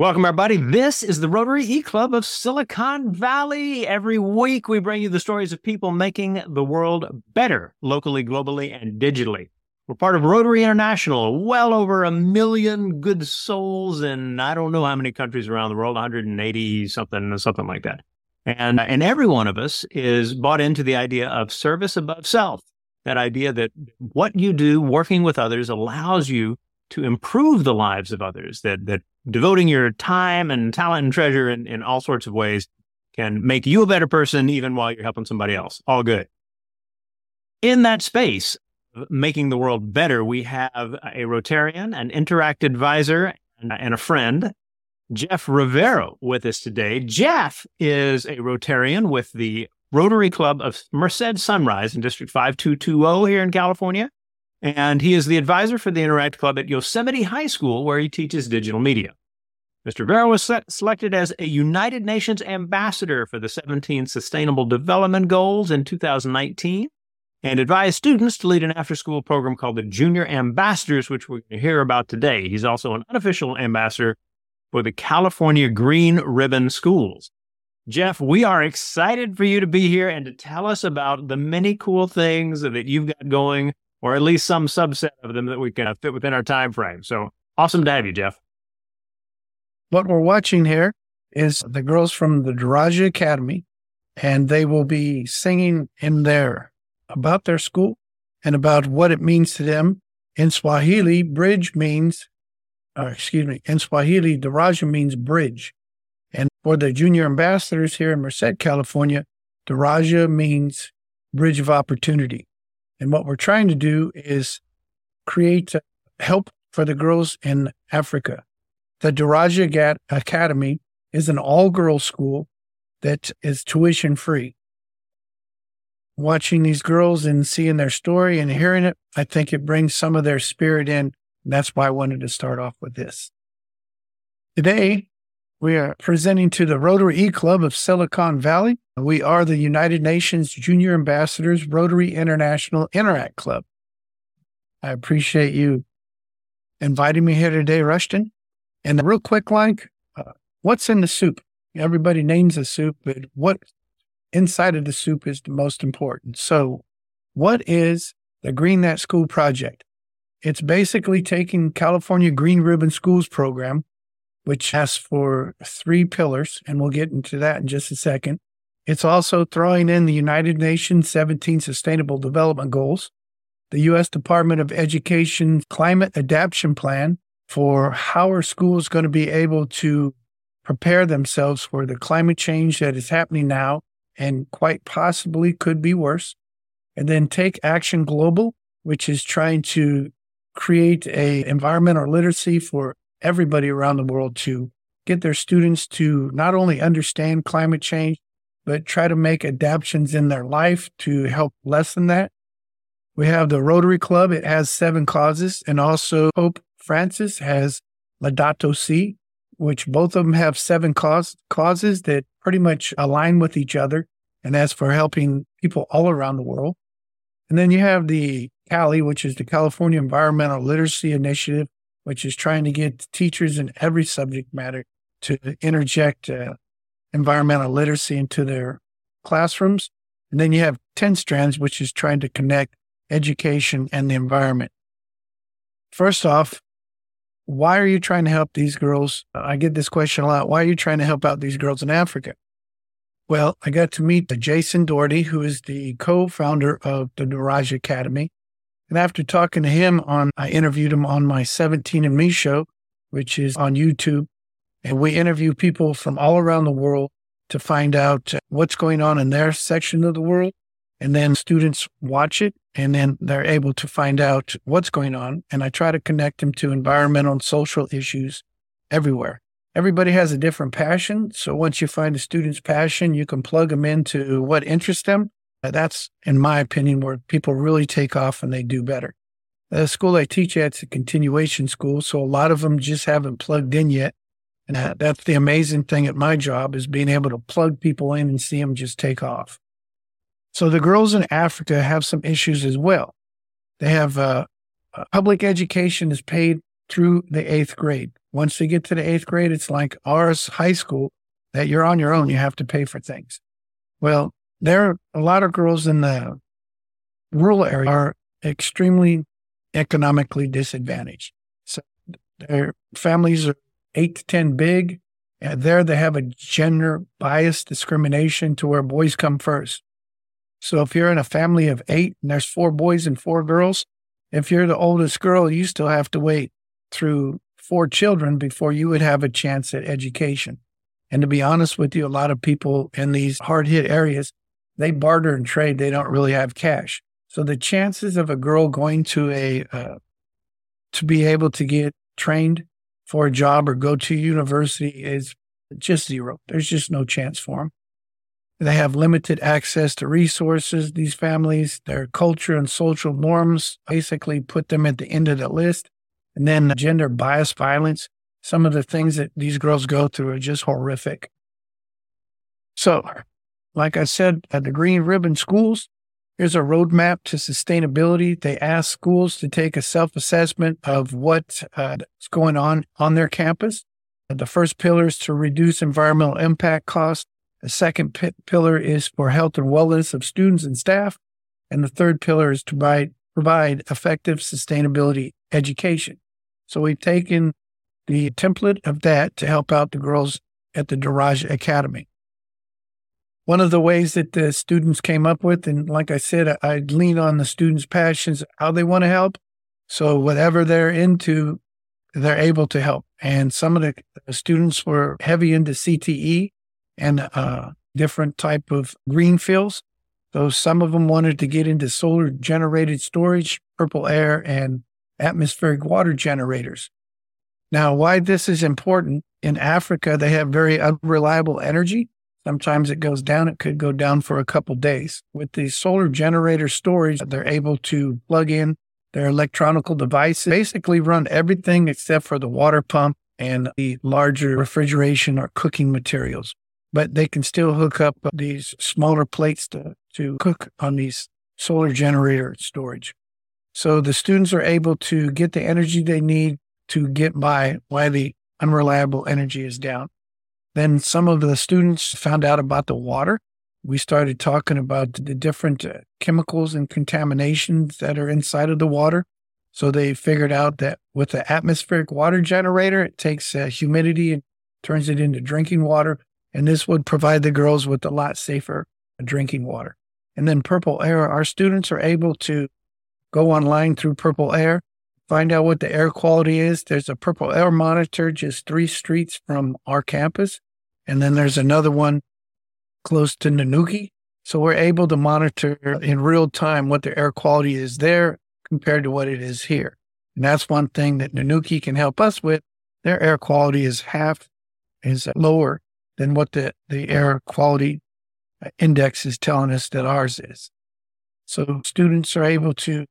Welcome, everybody. This is the Rotary E Club of Silicon Valley. Every week, we bring you the stories of people making the world better locally, globally, and digitally. We're part of Rotary International, well over a million good souls in I don't know how many countries around the world, 180 something, something like that. And, uh, and every one of us is bought into the idea of service above self. That idea that what you do working with others allows you to improve the lives of others, that, that devoting your time and talent and treasure in, in all sorts of ways can make you a better person even while you're helping somebody else. All good. In that space, uh, making the world better, we have a Rotarian, an Interact advisor, and a friend, Jeff Rivero, with us today. Jeff is a Rotarian with the Rotary Club of Merced Sunrise in District 5220 here in California. And he is the advisor for the Interact Club at Yosemite High School, where he teaches digital media. Mr. Vera was set, selected as a United Nations ambassador for the 17 Sustainable Development Goals in 2019 and advised students to lead an after school program called the Junior Ambassadors, which we're going to hear about today. He's also an unofficial ambassador for the California Green Ribbon Schools. Jeff, we are excited for you to be here and to tell us about the many cool things that you've got going, or at least some subset of them that we can fit within our time frame. So awesome to have you, Jeff. What we're watching here is the girls from the Daraja Academy, and they will be singing in there about their school and about what it means to them. In Swahili, bridge means, uh, excuse me, in Swahili, Daraja means bridge. And for the junior ambassadors here in Merced, California, Daraja means bridge of opportunity. And what we're trying to do is create help for the girls in Africa the Daraja Academy is an all girls school that is tuition free. Watching these girls and seeing their story and hearing it, I think it brings some of their spirit in. And that's why I wanted to start off with this. Today, we are presenting to the Rotary E Club of Silicon Valley. We are the United Nations Junior Ambassadors Rotary International Interact Club. I appreciate you inviting me here today, Rushton. And real quick, like, uh, what's in the soup? Everybody names the soup, but what inside of the soup is the most important. So, what is the Green That School project? It's basically taking California Green Ribbon Schools program, which has for three pillars, and we'll get into that in just a second. It's also throwing in the United Nations 17 Sustainable Development Goals, the U.S. Department of Education Climate Adaptation Plan, for how are schools going to be able to prepare themselves for the climate change that is happening now and quite possibly could be worse. And then take action global, which is trying to create a environmental literacy for everybody around the world to get their students to not only understand climate change, but try to make adaptations in their life to help lessen that. We have the Rotary Club. It has seven causes and also Pope Francis has Laudato Si, which both of them have seven cause, causes that pretty much align with each other. And that's for helping people all around the world. And then you have the CELI, which is the California Environmental Literacy Initiative, which is trying to get teachers in every subject matter to interject uh, environmental literacy into their classrooms. And then you have 10 strands, which is trying to connect education and the environment. First off, why are you trying to help these girls? I get this question a lot. Why are you trying to help out these girls in Africa? Well, I got to meet Jason Doherty, who is the co-founder of the Daraja Academy. And after talking to him on, I interviewed him on my 17 and Me show, which is on YouTube. And we interview people from all around the world to find out uh, what's going on in their section of the world. And then students watch it and then they're able to find out what's going on. And I try to connect them to environmental and social issues everywhere. Everybody has a different passion. So once you find a student's passion, you can plug them into what interests them. That's, in my opinion, where people really take off and they do better. The school I teach at is a continuation school. So a lot of them just haven't plugged in yet. And that's the amazing thing at my job is being able to plug people in and see them just take off. So the girls in Africa have some issues as well. They have uh, uh, public education is paid through the eighth grade. Once they get to the eighth grade, it's like ours high school that you're on your own. You have to pay for things. Well, there are a lot of girls in the rural area are extremely economically disadvantaged. So their families are eight to 10 big. And there they have a gender bias discrimination to where boys come first. So if you're in a family of eight and there's four boys and four girls, if you're the oldest girl, you still have to wait through four children before you would have a chance at education. And to be honest with you, a lot of people in these hard hit areas, they barter and trade. They don't really have cash. So the chances of a girl going to a, uh, to be able to get trained for a job or go to university is just zero. There's just no chance for them. They have limited access to resources, these families, their culture and social norms basically put them at the end of the list. And then gender bias violence. Some of the things that these girls go through are just horrific. So, like I said, at the Green Ribbon Schools, here's a roadmap to sustainability. They ask schools to take a self assessment of what's uh, going on on their campus. The first pillar is to reduce environmental impact costs. The second p- pillar is for health and wellness of students and staff. And the third pillar is to provide, provide effective sustainability education. So we've taken the template of that to help out the girls at the Daraja Academy. One of the ways that the students came up with, and like I said, I lean on the students' passions, how they want to help. So whatever they're into, they're able to help. And some of the students were heavy into CTE and uh, different type of green fields. So some of them wanted to get into solar generated storage, purple air, and atmospheric water generators. Now, why this is important in Africa, they have very unreliable energy. Sometimes it goes down. It could go down for a couple days. With the solar generator storage, they're able to plug in their electronical devices, basically run everything except for the water pump and the larger refrigeration or cooking materials. But they can still hook up these smaller plates to, to cook on these solar generator storage. So the students are able to get the energy they need to get by while the unreliable energy is down. Then some of the students found out about the water. We started talking about the different uh, chemicals and contaminations that are inside of the water. So they figured out that with the atmospheric water generator, it takes uh, humidity and turns it into drinking water. And this would provide the girls with a lot safer drinking water. And then Purple Air, our students are able to go online through Purple Air, find out what the air quality is. There's a Purple Air monitor just three streets from our campus. And then there's another one close to Nanyuki. So we're able to monitor in real time what the air quality is there compared to what it is here. And that's one thing that Nanyuki can help us with. Their air quality is half, is lower than what the, the air quality index is telling us that ours is. So students are able to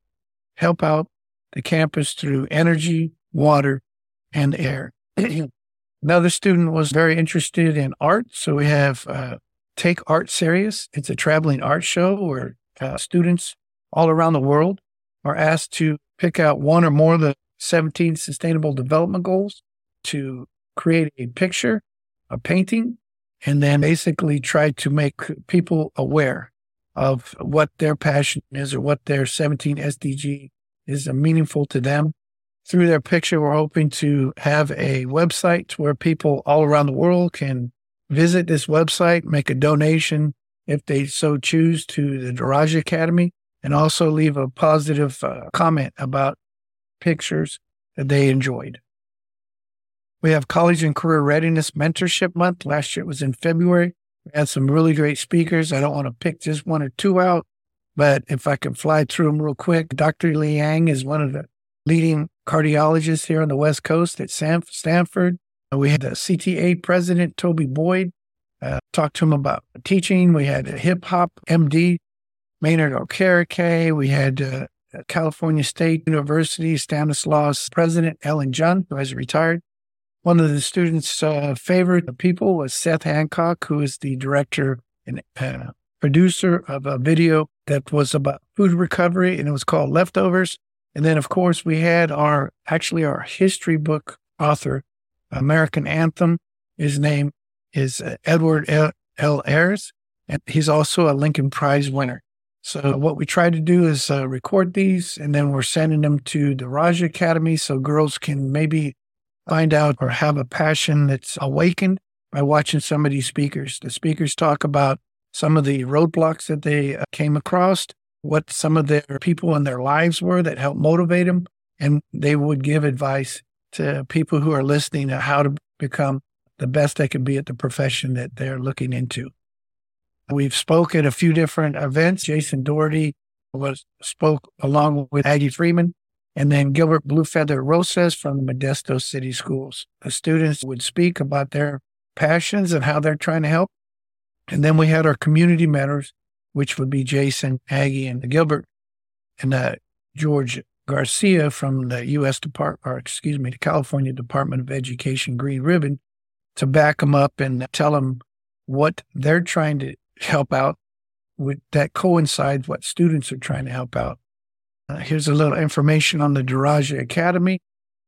help out the campus through energy, water, and air. Another student was very interested in art. So we have uh, Take Art Serious. It's a traveling art show where uh, students all around the world are asked to pick out one or more of the 17 sustainable development goals to create a picture, a painting, and then basically try to make people aware of what their passion is or what their 17 SDG is meaningful to them. Through their picture, we're hoping to have a website where people all around the world can visit this website, make a donation if they so choose to the Daraja Academy, and also leave a positive uh, comment about pictures that they enjoyed. We have College and Career Readiness Mentorship Month. Last year it was in February. We had some really great speakers. I don't want to pick just one or two out, but if I can fly through them real quick, Dr. Liang is one of the leading cardiologists here on the West Coast at Stanford. We had the CTA president, Toby Boyd, uh, to him about teaching. We had a hip hop MD, Maynard Okereke. We had uh, California State University Stanislaus president, Ellen Junn, who has retired. One of the students' uh, favorite people was Seth Hancock, who is the director and uh, producer of a video that was about food recovery, and it was called Leftovers. And then, of course, we had our actually our history book author, American Anthem. His name is uh, Edward L. L. Ayers, and he's also a Lincoln Prize winner. So what we try to do is uh, record these, and then we're sending them to the Raja Academy so girls can maybe find out or have a passion that's awakened by watching some of these speakers. The speakers talk about some of the roadblocks that they uh, came across, what some of their people in their lives were that helped motivate them, and they would give advice to people who are listening on how to become the best they can be at the profession that they're looking into. We've spoke at a few different events. Jason Doherty was spoke along with Aggie Freeman and then Gilbert Bluefeather Rosas from the Modesto City Schools. The students would speak about their passions and how they're trying to help. And then we had our community mentors, which would be Jason, Aggie, and Gilbert, and uh, George Garcia from the U.S. Department, or excuse me, the California Department of Education Green Ribbon, to back them up and tell them what they're trying to help out with that coincides what students are trying to help out. Uh, here's a little information on the Daraja Academy.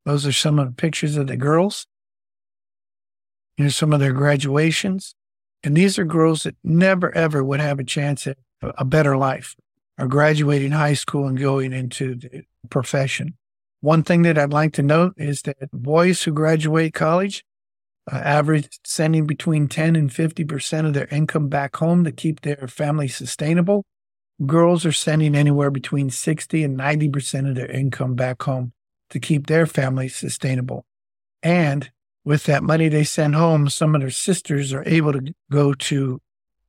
Those are some of the pictures of the girls. Here's some of their graduations. And these are girls that never, ever would have a chance at a better life or graduating high school and going into the profession. One thing that I'd like to note is that boys who graduate college uh, average sending between 10 and 50% of their income back home to keep their family sustainable. Girls are sending anywhere between 60 and 90% of their income back home to keep their family sustainable. And with that money they send home, some of their sisters are able to go to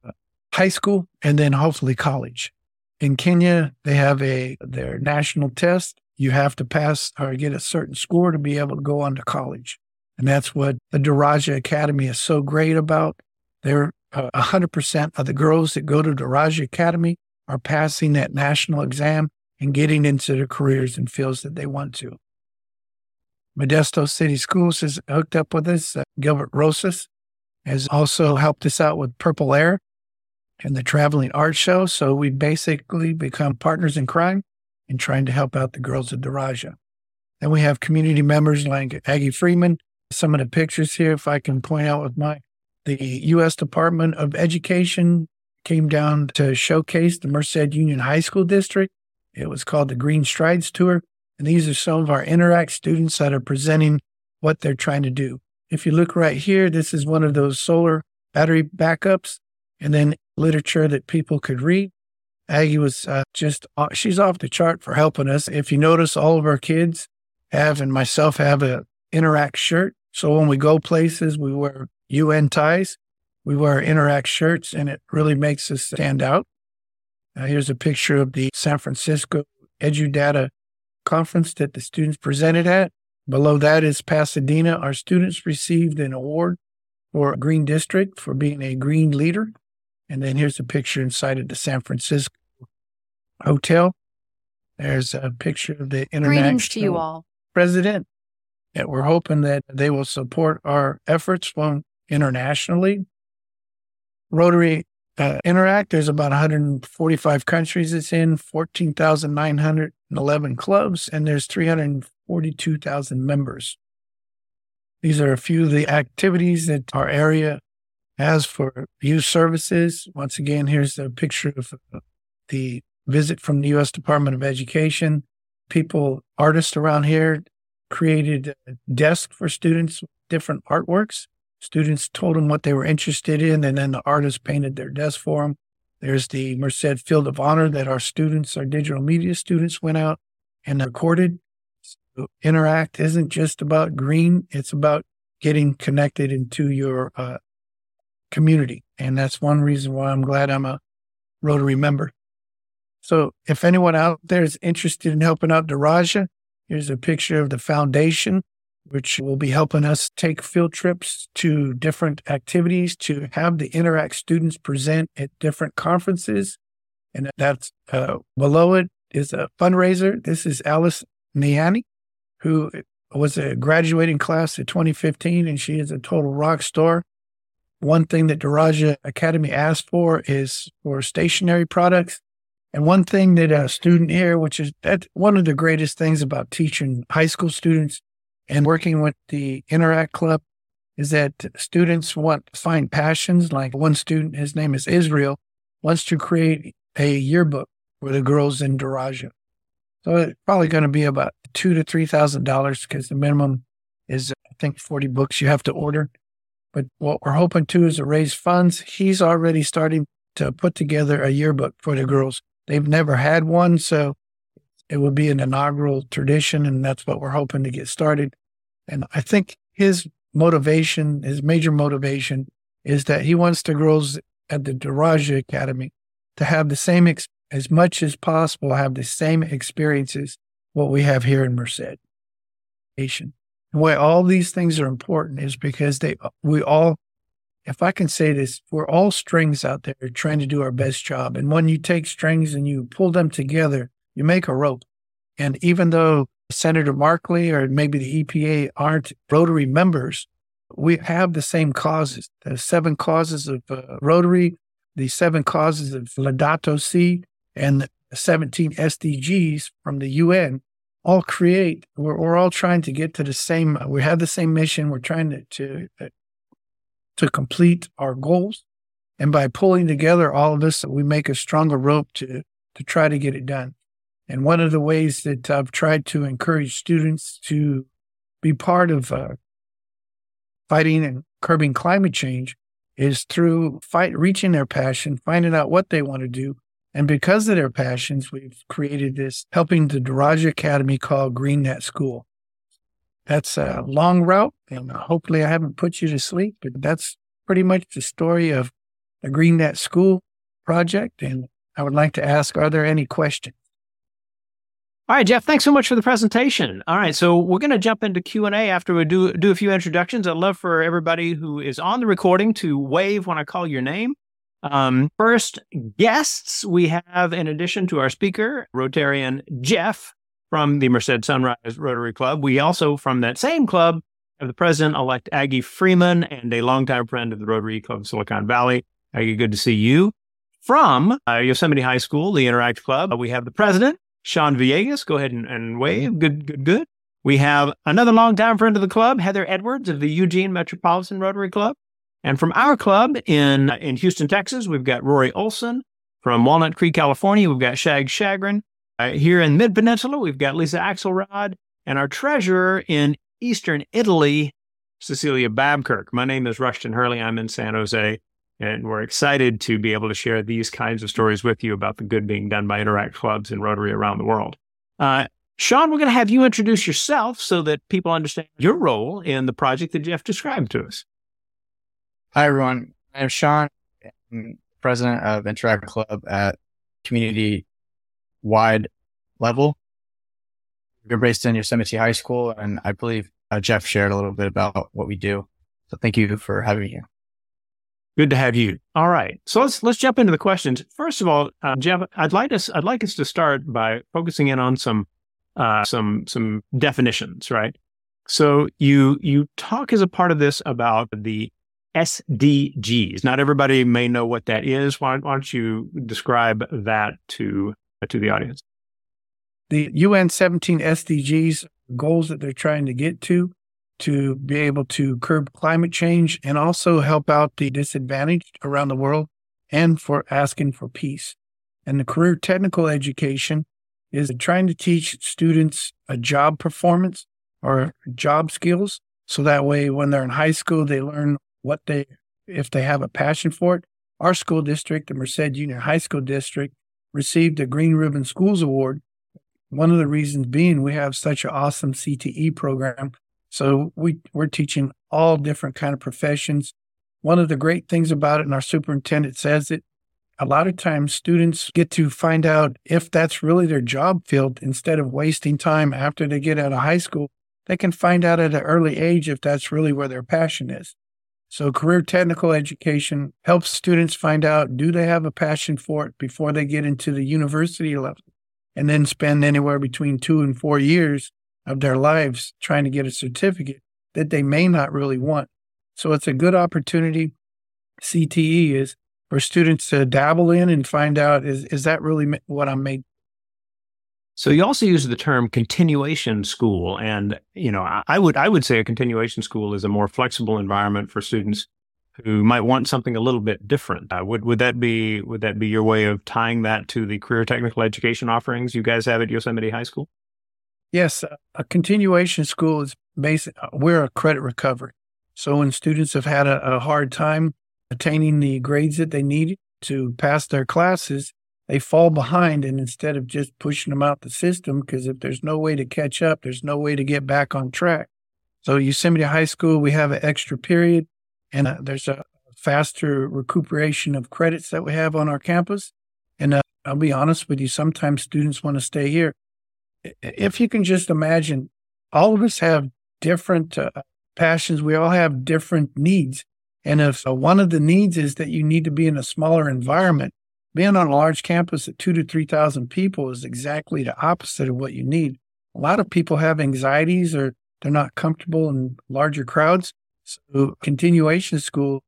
uh, high school and then hopefully college. In Kenya, they have a their national test. You have to pass or get a certain score to be able to go on to college. And that's what the Daraja Academy is so great about. They're uh, 100% of the girls that go to Daraja Academy are passing that national exam and getting into the careers and fields that they want to. Modesto City Schools has hooked up with us. Uh, Gilbert Rosas has also helped us out with Purple Air and the Traveling Art Show. So we basically become partners in crime in trying to help out the girls of Daraja. Then we have community members like Aggie Freeman. Some of the pictures here, if I can point out with my, the U.S. Department of Education came down to showcase the Merced Union High School District. It was called the Green Strides Tour. And these are some of our Interact students that are presenting what they're trying to do. If you look right here, this is one of those solar battery backups and then literature that people could read. Aggie was uh, just, uh, she's off the chart for helping us. If you notice, all of our kids have, and myself have a Interact shirt. So when we go places, we wear UN ties, we wear Interact shirts, and it really makes us stand out. Uh, here's a picture of the San Francisco EduData conference that the students presented at. Below that is Pasadena. Our students received an award for Green District for being a green leader. And then here's a picture inside of the San Francisco Hotel. There's a picture of the international Greetings to you all. president. And we're hoping that they will support our efforts from internationally. Rotary uh, Interact, there's about 145 countries it's in, 14,911 clubs, and there's 342,000 members. These are a few of the activities that our area has for youth services. Once again, here's a picture of the visit from the U.S. Department of Education. People, artists around here created a desk for students, different artworks. Students told them what they were interested in, and then the artists painted their desk for them. There's the Merced Field of Honor that our students, our digital media students, went out and recorded. So Interact isn't just about green, it's about getting connected into your uh, community. And that's one reason why I'm glad I'm a Rotary member. So if anyone out there is interested in helping out Daraja, here's a picture of the foundation which will be helping us take field trips to different activities to have the Interact students present at different conferences. And that's uh, below it is a fundraiser. This is Alice Niani, who was a graduating class of 2015, and she is a total rock star. One thing that Daraja Academy asked for is for stationery products. And one thing that a student here, which is that one of the greatest things about teaching high school students and working with the Interact Club is that students want to find passions. Like one student, his name is Israel, wants to create a yearbook for the girls in Daraja. So it's probably going to be about two to three thousand dollars because the minimum is I think forty books you have to order. But what we're hoping to is to raise funds. He's already starting to put together a yearbook for the girls. They've never had one, so it will be an inaugural tradition, and that's what we're hoping to get started. And I think his motivation, his major motivation, is that he wants the girls at the Daraja Academy to have the same, ex- as much as possible, have the same experiences what we have here in Merced. And why all these things are important is because they, we all, if I can say this, we're all strings out there trying to do our best job. And when you take strings and you pull them together, you make a rope. And even though Senator Markley or maybe the EPA aren't Rotary members, we have the same causes. The seven causes of uh, Rotary, the seven causes of Laudato Si, and the 17 SDGs from the UN all create, we're, we're all trying to get to the same, we have the same mission. We're trying to, to, uh, to complete our goals. And by pulling together all of this, we make a stronger rope to, to try to get it done. And one of the ways that I've tried to encourage students to be part of uh, fighting and curbing climate change is through fight, reaching their passion, finding out what they want to do. And because of their passions, we've created this helping the Daraja Academy called Green That School. That's a long route, and hopefully I haven't put you to sleep, but that's pretty much the story of the Green That School project. And I would like to ask, are there any questions? All right, Jeff, thanks so much for the presentation. All right, so we're going to jump into Q&A after we do do a few introductions. I'd love for everybody who is on the recording to wave when I call your name. Um, first guests we have, in addition to our speaker, Rotarian Jeff from the Merced Sunrise Rotary Club. We also, from that same club, have the president-elect Aggie Freeman and a longtime friend of the Rotary Club of Silicon Valley. Aggie, good to see you. From uh, Yosemite High School, the Interact Club, we have the president, Sean Villegas, go ahead and, and wave. Good, good, good. We have another longtime friend of the club, Heather Edwards of the Eugene Metropolitan Rotary Club. And from our club in, in Houston, Texas, we've got Rory Olson. From Walnut Creek, California, we've got Shag Shagrin. Uh, here in Mid Peninsula, we've got Lisa Axelrod. And our treasurer in Eastern Italy, Cecilia Babkirk. My name is Rushton Hurley. I'm in San Jose. And we're excited to be able to share these kinds of stories with you about the good being done by Interact clubs and Rotary around the world. Uh, Sean, we're going to have you introduce yourself so that people understand your role in the project that Jeff described to us. Hi, everyone. I'm Sean, I'm president of Interact Club at community wide level. We're based in Yosemite High School, and I believe uh, Jeff shared a little bit about what we do. So thank you for having me here. Good to have you. All right, so let's let's jump into the questions. First of all, uh, Jeff, I'd like us I'd like us to start by focusing in on some uh, some some definitions, right? So you you talk as a part of this about the SDGs. Not everybody may know what that is. Why, why don't you describe that to to the audience? The UN 17 SDGs goals that they're trying to get to to be able to curb climate change and also help out the disadvantaged around the world and for asking for peace. And the career technical education is trying to teach students a job performance or job skills. So that way, when they're in high school, they learn what they, if they have a passion for it. Our school district, the Merced Union High School District, received a Green Ribbon Schools Award. One of the reasons being we have such an awesome CTE program so we, we're teaching all different kind of professions. One of the great things about it, and our superintendent says it, a lot of times students get to find out if that's really their job field instead of wasting time after they get out of high school. They can find out at an early age if that's really where their passion is. So career technical education helps students find out do they have a passion for it before they get into the university level and then spend anywhere between two and four years of their lives trying to get a certificate that they may not really want. So it's a good opportunity. CTE is for students to dabble in and find out is, is that really what I'm made? So you also use the term continuation school. And, you know, I would, I would say a continuation school is a more flexible environment for students who might want something a little bit different. Uh, would, would that be, would that be your way of tying that to the career technical education offerings you guys have at Yosemite High School? Yes. A continuation school is basic. Uh, we're a credit recovery. So when students have had a, a hard time attaining the grades that they need to pass their classes, they fall behind. And instead of just pushing them out the system, because if there's no way to catch up, there's no way to get back on track. So Yosemite High School, we have an extra period and uh, there's a faster recuperation of credits that we have on our campus. And uh, I'll be honest with you, sometimes students want to stay here. If you can just imagine, all of us have different uh, passions. We all have different needs. And if uh, one of the needs is that you need to be in a smaller environment, being on a large campus at two to 3,000 people is exactly the opposite of what you need. A lot of people have anxieties or they're not comfortable in larger crowds. So continuation school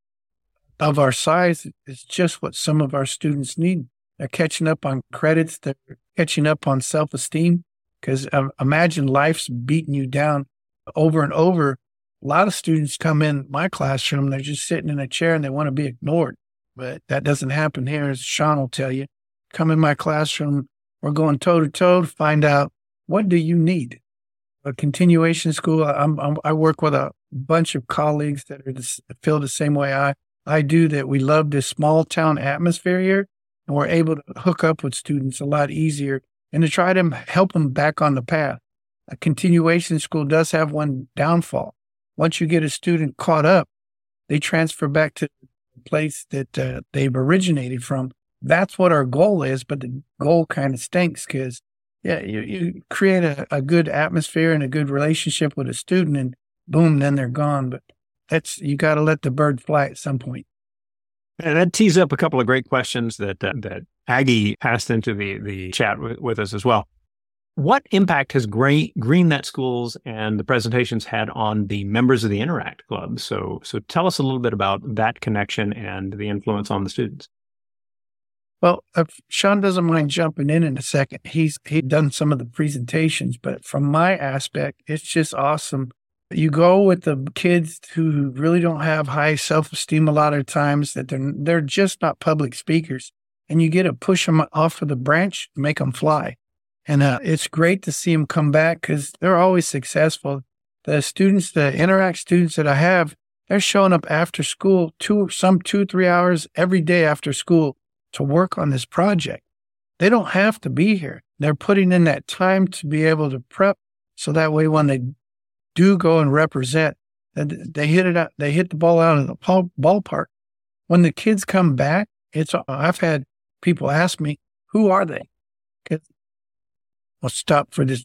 of our size is just what some of our students need. They're catching up on credits. They're catching up on self esteem because uh, imagine life's beating you down over and over. A lot of students come in my classroom. They're just sitting in a chair and they want to be ignored. But that doesn't happen here, as Sean will tell you. Come in my classroom, we're going toe to toe to find out what do you need. A continuation school. I'm, I'm, i work with a bunch of colleagues that are feel the same way I I do. That we love this small town atmosphere here, and we're able to hook up with students a lot easier and to try to help them back on the path. A continuation school does have one downfall. Once you get a student caught up, they transfer back to the place that uh, they've originated from. That's what our goal is, but the goal kind of stinks because, yeah, you, you create a, a good atmosphere and a good relationship with a student, and boom, then they're gone. But that's you got to let the bird fly at some point. And that tees up a couple of great questions that uh, that Aggie passed into the the chat with, with us as well. What impact has Green, GreenNet Schools and the presentations had on the members of the Interact Club? So, so tell us a little bit about that connection and the influence on the students. Well, if Sean doesn't mind jumping in in a second, he's he done some of the presentations, but from my aspect, it's just awesome. You go with the kids who really don't have high self esteem a lot of times that they're they're just not public speakers, and you get to push them off of the branch, make them fly. And uh, it's great to see them come back because they're always successful. The students, the Interact students that I have, they're showing up after school, two, some two, three hours every day after school to work on this project. They don't have to be here. They're putting in that time to be able to prep. So that way, when they do go and represent, they hit it out, they hit the ball out in the ballpark. When the kids come back, it's, I've had people ask me, who are they? I'll stop for this.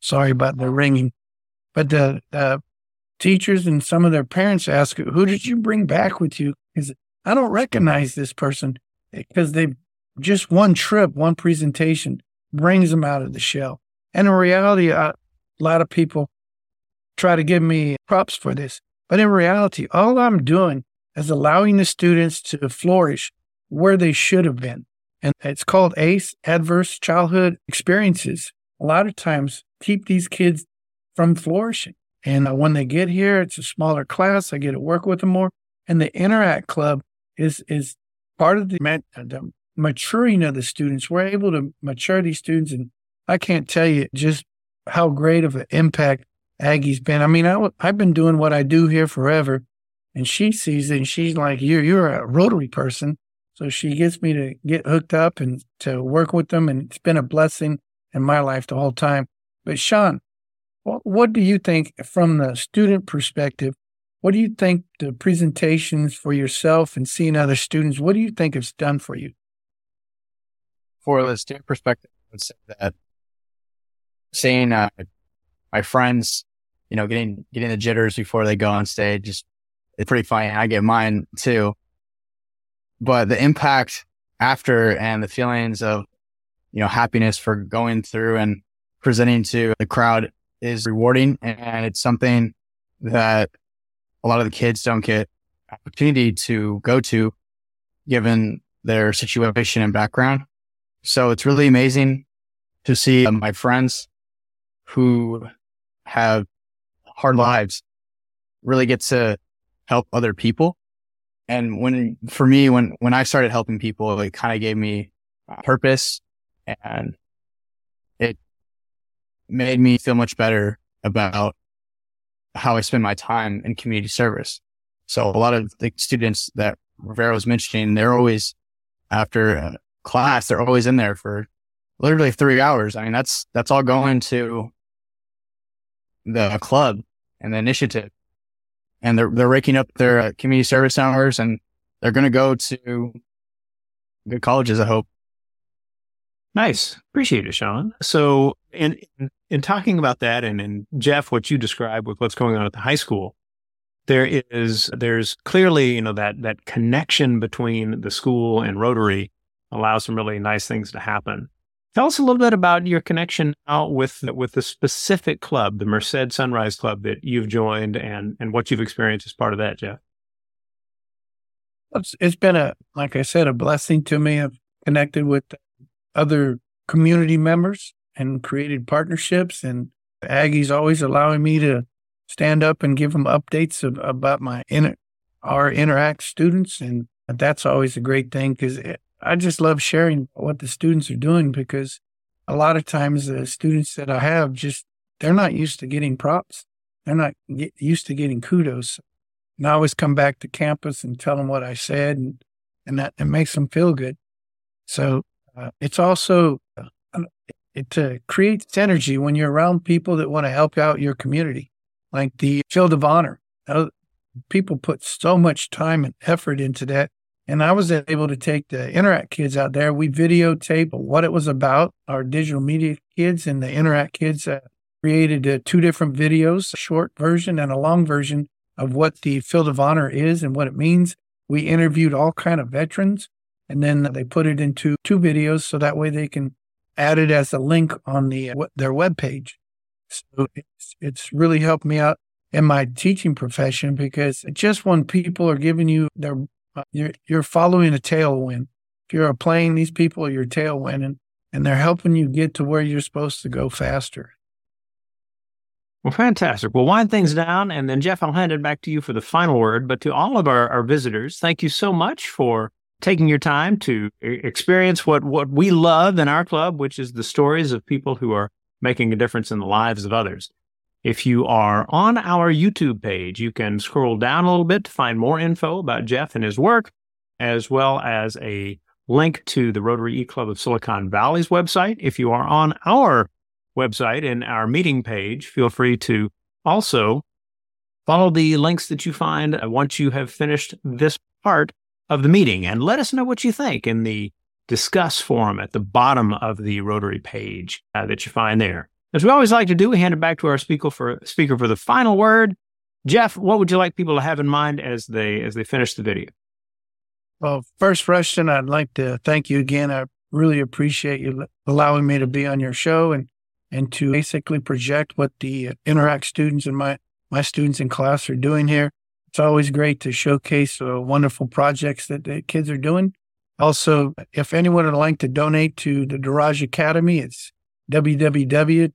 Sorry about the ringing. But the, the teachers and some of their parents ask, who did you bring back with you? Because I don't recognize this person because they just one trip, one presentation brings them out of the shell. And in reality, a lot of people try to give me props for this. But in reality, all I'm doing is allowing the students to flourish where they should have been. And it's called ACE, Adverse Childhood Experiences. A lot of times keep these kids from flourishing. And uh, when they get here, it's a smaller class. I get to work with them more. And the Interact Club is, is part of the, the maturing of the students. We're able to mature these students. And I can't tell you just how great of an impact Aggie's been. I mean, I, I've been doing what I do here forever. And she sees it and she's like, you're, you're a Rotary person. So she gets me to get hooked up and to work with them. And it's been a blessing in my life the whole time. But Sean, what, what do you think from the student perspective? What do you think the presentations for yourself and seeing other students, what do you think it's done for you? For the student perspective, I would say that seeing uh, my friends, you know, getting getting the jitters before they go on stage, just it's pretty funny. I get mine too but the impact after and the feelings of, you know, happiness for going through and presenting to the crowd is rewarding. And it's something that a lot of the kids don't get opportunity to go to given their situation and background. So it's really amazing to see my friends who have hard lives really get to help other people. And when, for me, when, when I started helping people, it kind of gave me uh, purpose and it made me feel much better about how I spend my time in community service. So a lot of the students that Rivero was mentioning, they're always after class, they're always in there for literally three hours. I mean, that's, that's all going to the club and the initiative. And they're, they're raking up their uh, community service hours and they're going to go to good colleges, I hope. Nice. Appreciate it, Sean. So in, in talking about that and, and Jeff, what you described with what's going on at the high school, there is, there's clearly, you know, that, that connection between the school and Rotary allows some really nice things to happen. Tell us a little bit about your connection out with with the specific club, the Merced Sunrise Club that you've joined, and and what you've experienced as part of that, Jeff. It's, it's been a like I said, a blessing to me. I've connected with other community members and created partnerships, and Aggie's always allowing me to stand up and give them updates of, about my inter, our interact students, and that's always a great thing because I just love sharing what the students are doing because a lot of times the students that I have just, they're not used to getting props. They're not used to getting kudos. And I always come back to campus and tell them what I said and, and that it makes them feel good. So uh, it's also, uh, it uh, creates energy when you're around people that want to help out your community, like the Field of Honor. People put so much time and effort into that and I was able to take the Interact kids out there. We videotaped what it was about, our digital media kids and the Interact kids uh, created uh, two different videos, a short version and a long version of what the Field of Honor is and what it means. We interviewed all kind of veterans and then they put it into two videos so that way they can add it as a link on the uh, their web page. So it's, it's really helped me out in my teaching profession because just when people are giving you their Uh, you're you're following a tailwind. If you're playing these people, you're tailwinding, and they're helping you get to where you're supposed to go faster. Well, fantastic. We'll wind things down, and then Jeff, I'll hand it back to you for the final word. But to all of our, our visitors, thank you so much for taking your time to experience what what we love in our club, which is the stories of people who are making a difference in the lives of others. If you are on our YouTube page, you can scroll down a little bit to find more info about Jeff and his work, as well as a link to the Rotary E Club of Silicon Valley's website. If you are on our website and our meeting page, feel free to also follow the links that you find once you have finished this part of the meeting and let us know what you think in the discuss forum at the bottom of the Rotary page uh, that you find there. As we always like to do, we hand it back to our speaker for speaker for the final word. Jeff, what would you like people to have in mind as they as they finish the video? Well, first, Rushton, I'd like to thank you again. I really appreciate you allowing me to be on your show and and to basically project what the Interact students and my my students in class are doing here. It's always great to showcase uh, wonderful projects that the kids are doing. Also, if anyone would like to donate to the Daraja Academy, it's www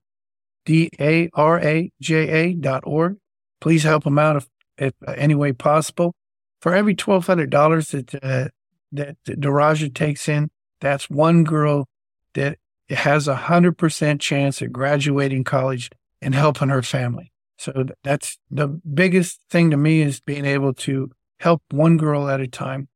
D-A-R-A-J-A dot org. Please help them out if, if uh, any way possible. For every $1,200 that, uh, that Daraja takes in, that's one girl that has a hundred percent chance of graduating college and helping her family. So that's the biggest thing to me is being able to help one girl at a time.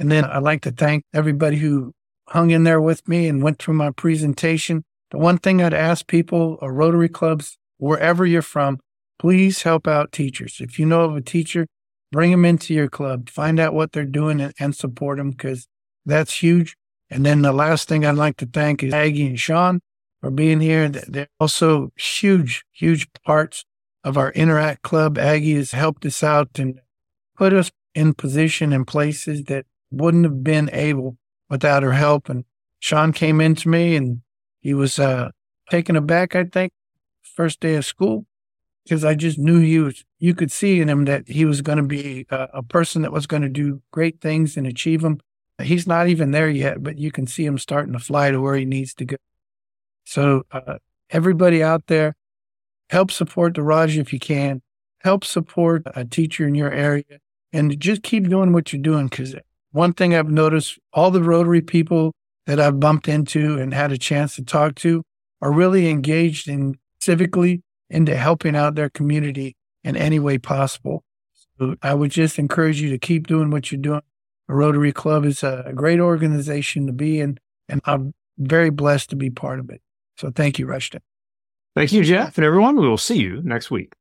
And then I'd like to thank everybody who hung in there with me and went through my presentation. The one thing I'd ask people or Rotary clubs, wherever you're from, please help out teachers. If you know of a teacher, bring them into your club, find out what they're doing and, and support them because that's huge. And then the last thing I'd like to thank is Aggie and Sean for being here. They're also huge, huge parts of our Interact Club. Aggie has helped us out and put us in position in places that wouldn't have been able without her help. And Sean came into me and he was uh, taken aback, I think, first day of school, because I just knew he was, you could see in him that he was going to be a, a person that was going to do great things and achieve them. He's not even there yet, but you can see him starting to fly to where he needs to go. So, uh, everybody out there, help support the Raj if you can. Help support a teacher in your area and just keep doing what you're doing. Because one thing I've noticed all the Rotary people that I've bumped into and had a chance to talk to are really engaged in civically into helping out their community in any way possible. So I would just encourage you to keep doing what you're doing. The Rotary Club is a great organization to be in, and I'm very blessed to be part of it. So thank you, Rushton. Thank you, Jeff, and everyone. We will see you next week.